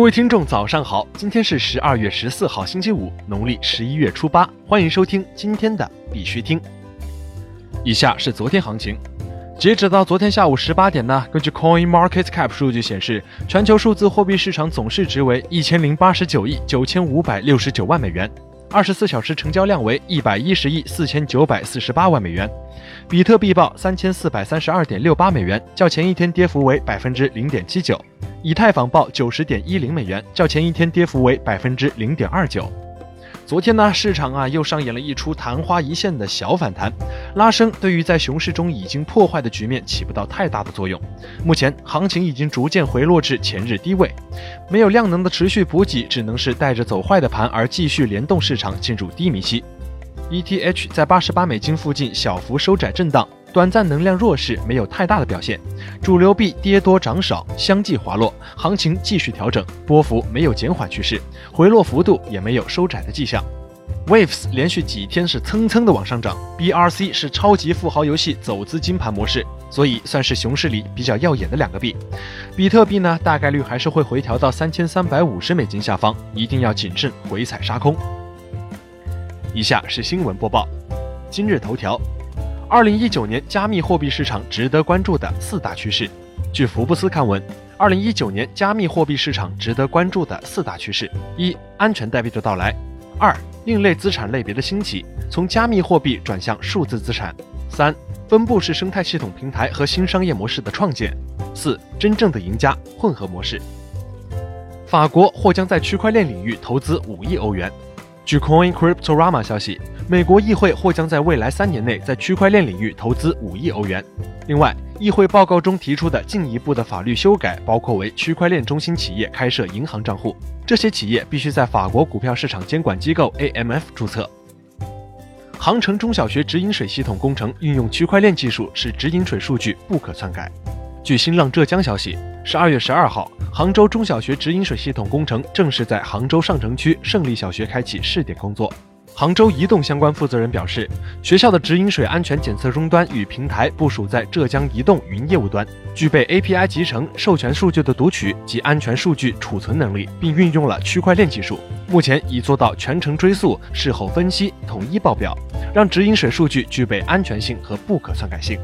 各位听众，早上好！今天是十二月十四号，星期五，农历十一月初八。欢迎收听今天的必须听。以下是昨天行情，截止到昨天下午十八点呢，根据 Coin Market Cap 数据显示，全球数字货币市场总市值为一千零八十九亿九千五百六十九万美元。二十四小时成交量为一百一十亿四千九百四十八万美元，比特币报三千四百三十二点六八美元，较前一天跌幅为百分之零点七九；以太坊报九十点一零美元，较前一天跌幅为百分之零点二九。昨天呢，市场啊又上演了一出昙花一现的小反弹，拉升对于在熊市中已经破坏的局面起不到太大的作用。目前行情已经逐渐回落至前日低位，没有量能的持续补给，只能是带着走坏的盘而继续联动市场进入低迷期。ETH 在八十八美金附近小幅收窄震荡。短暂能量弱势，没有太大的表现。主流币跌多涨少，相继滑落，行情继续调整，波幅没有减缓趋势，回落幅度也没有收窄的迹象。Waves 连续几天是蹭蹭的往上涨，BRC 是超级富豪游戏走资金盘模式，所以算是熊市里比较耀眼的两个币。比特币呢，大概率还是会回调到三千三百五十美金下方，一定要谨慎回踩杀空。以下是新闻播报，今日头条。二零一九年加密货币市场值得关注的四大趋势。据福布斯刊文，二零一九年加密货币市场值得关注的四大趋势：一、安全代币的到来；二、另类资产类别的兴起，从加密货币转向数字资产；三、分布式生态系统平台和新商业模式的创建；四、真正的赢家混合模式。法国或将在区块链领域投资五亿欧元。据 Coin Cryptorama 消息。美国议会或将在未来三年内在区块链领域投资五亿欧元。另外，议会报告中提出的进一步的法律修改包括为区块链中心企业开设银行账户，这些企业必须在法国股票市场监管机构 AMF 注册。杭城中小学直饮水系统工程运用区块链技术，使直饮水数据不可篡改。据新浪浙江消息，十二月十二号，杭州中小学直饮水系统工程正式在杭州上城区胜利小学开启试点工作。杭州移动相关负责人表示，学校的直饮水安全检测终端与平台部署在浙江移动云业务端，具备 API 集成、授权数据的读取及安全数据储存能力，并运用了区块链技术。目前已做到全程追溯、事后分析、统一报表，让直饮水数据具备安全性和不可篡改性。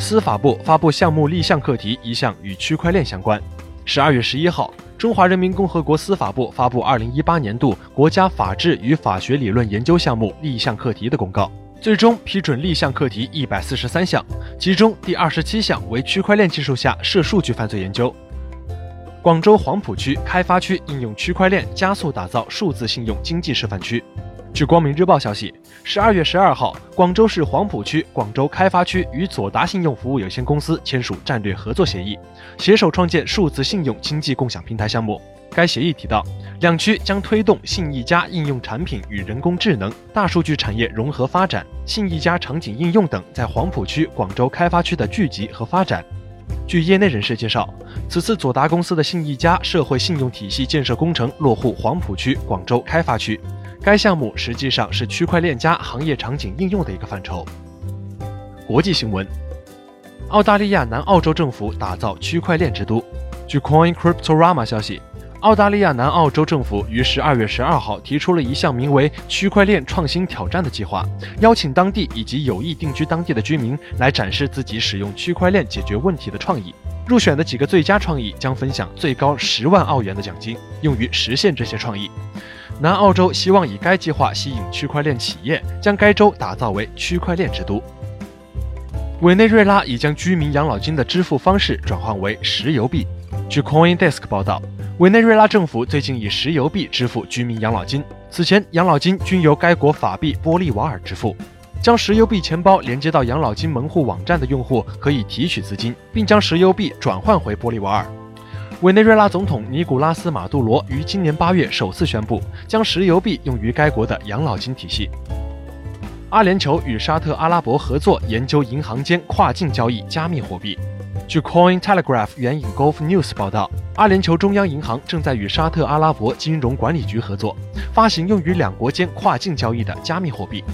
司法部发布项目立项课题一项与区块链相关。十二月十一号。中华人民共和国司法部发布二零一八年度国家法治与法学理论研究项目立项课题的公告，最终批准立项课题一百四十三项，其中第二十七项为区块链技术下涉数据犯罪研究。广州黄埔区开发区应用区块链加速打造数字信用经济示范区。据光明日报消息，十二月十二号，广州市黄埔区广州开发区与左达信用服务有限公司签署战略合作协议，携手创建数字信用经济共享平台项目。该协议提到，两区将推动信一家应用产品与人工智能、大数据产业融合发展，信一家场景应用等在黄埔区广州开发区的聚集和发展。据业内人士介绍，此次左达公司的信一家社会信用体系建设工程落户黄埔区广州开发区。该项目实际上是区块链加行业场景应用的一个范畴。国际新闻：澳大利亚南澳洲政府打造区块链之都。据 Coin Cryptorama 消息，澳大利亚南澳洲政府于十二月十二号提出了一项名为“区块链创新挑战”的计划，邀请当地以及有意定居当地的居民来展示自己使用区块链解决问题的创意。入选的几个最佳创意将分享最高十万澳元的奖金，用于实现这些创意。南澳洲希望以该计划吸引区块链企业，将该州打造为区块链之都。委内瑞拉已将居民养老金的支付方式转换为石油币。据 CoinDesk 报道，委内瑞拉政府最近以石油币支付居民养老金，此前养老金均由该国法币玻利瓦尔支付。将石油币钱包连接到养老金门户网站的用户可以提取资金，并将石油币转换回玻利瓦尔。委内瑞拉总统尼古拉斯·马杜罗于今年八月首次宣布将石油币用于该国的养老金体系。阿联酋与沙特阿拉伯合作研究银行间跨境交易加密货币。据 Coin Telegraph 援引 Gulf News 报道，阿联酋中央银行正在与沙特阿拉伯金融管理局合作，发行用于两国间跨境交易的加密货币。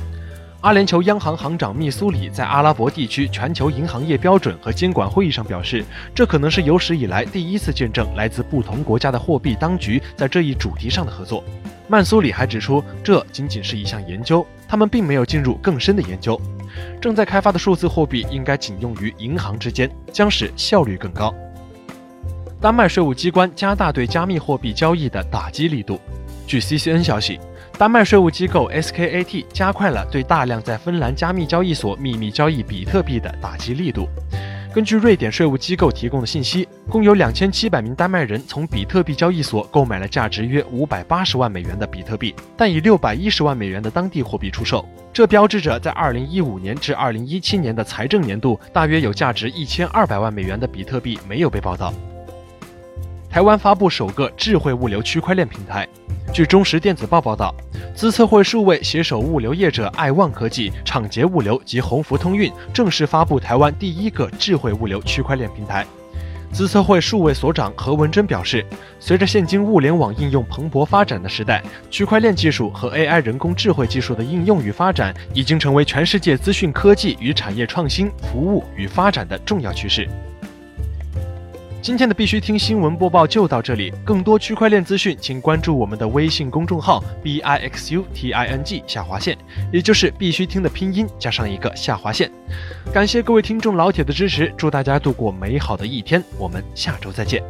阿联酋央行行长密苏里在阿拉伯地区全球银行业标准和监管会议上表示，这可能是有史以来第一次见证来自不同国家的货币当局在这一主题上的合作。曼苏里还指出，这仅仅是一项研究，他们并没有进入更深的研究。正在开发的数字货币应该仅用于银行之间，将使效率更高。丹麦税务机关加大对加密货币交易的打击力度。据 CCN 消息。丹麦税务机构 SKAT 加快了对大量在芬兰加密交易所秘密交易比特币的打击力度。根据瑞典税务机构提供的信息，共有两千七百名丹麦人从比特币交易所购买了价值约五百八十万美元的比特币，但以六百一十万美元的当地货币出售。这标志着在二零一五年至二零一七年的财政年度，大约有价值一千二百万美元的比特币没有被报道。台湾发布首个智慧物流区块链平台。据中时电子报报道，资策会数位携手物流业者爱旺科技、畅捷物流及鸿福通运，正式发布台湾第一个智慧物流区块链平台。资策会数位所长何文珍表示，随着现今物联网应用蓬勃发展的时代，区块链技术和 AI 人工智慧技术的应用与发展，已经成为全世界资讯科技与产业创新、服务与发展的重要趋势。今天的必须听新闻播报就到这里，更多区块链资讯，请关注我们的微信公众号 b i x u t i n g 下划线，也就是必须听的拼音加上一个下划线。感谢各位听众老铁的支持，祝大家度过美好的一天，我们下周再见。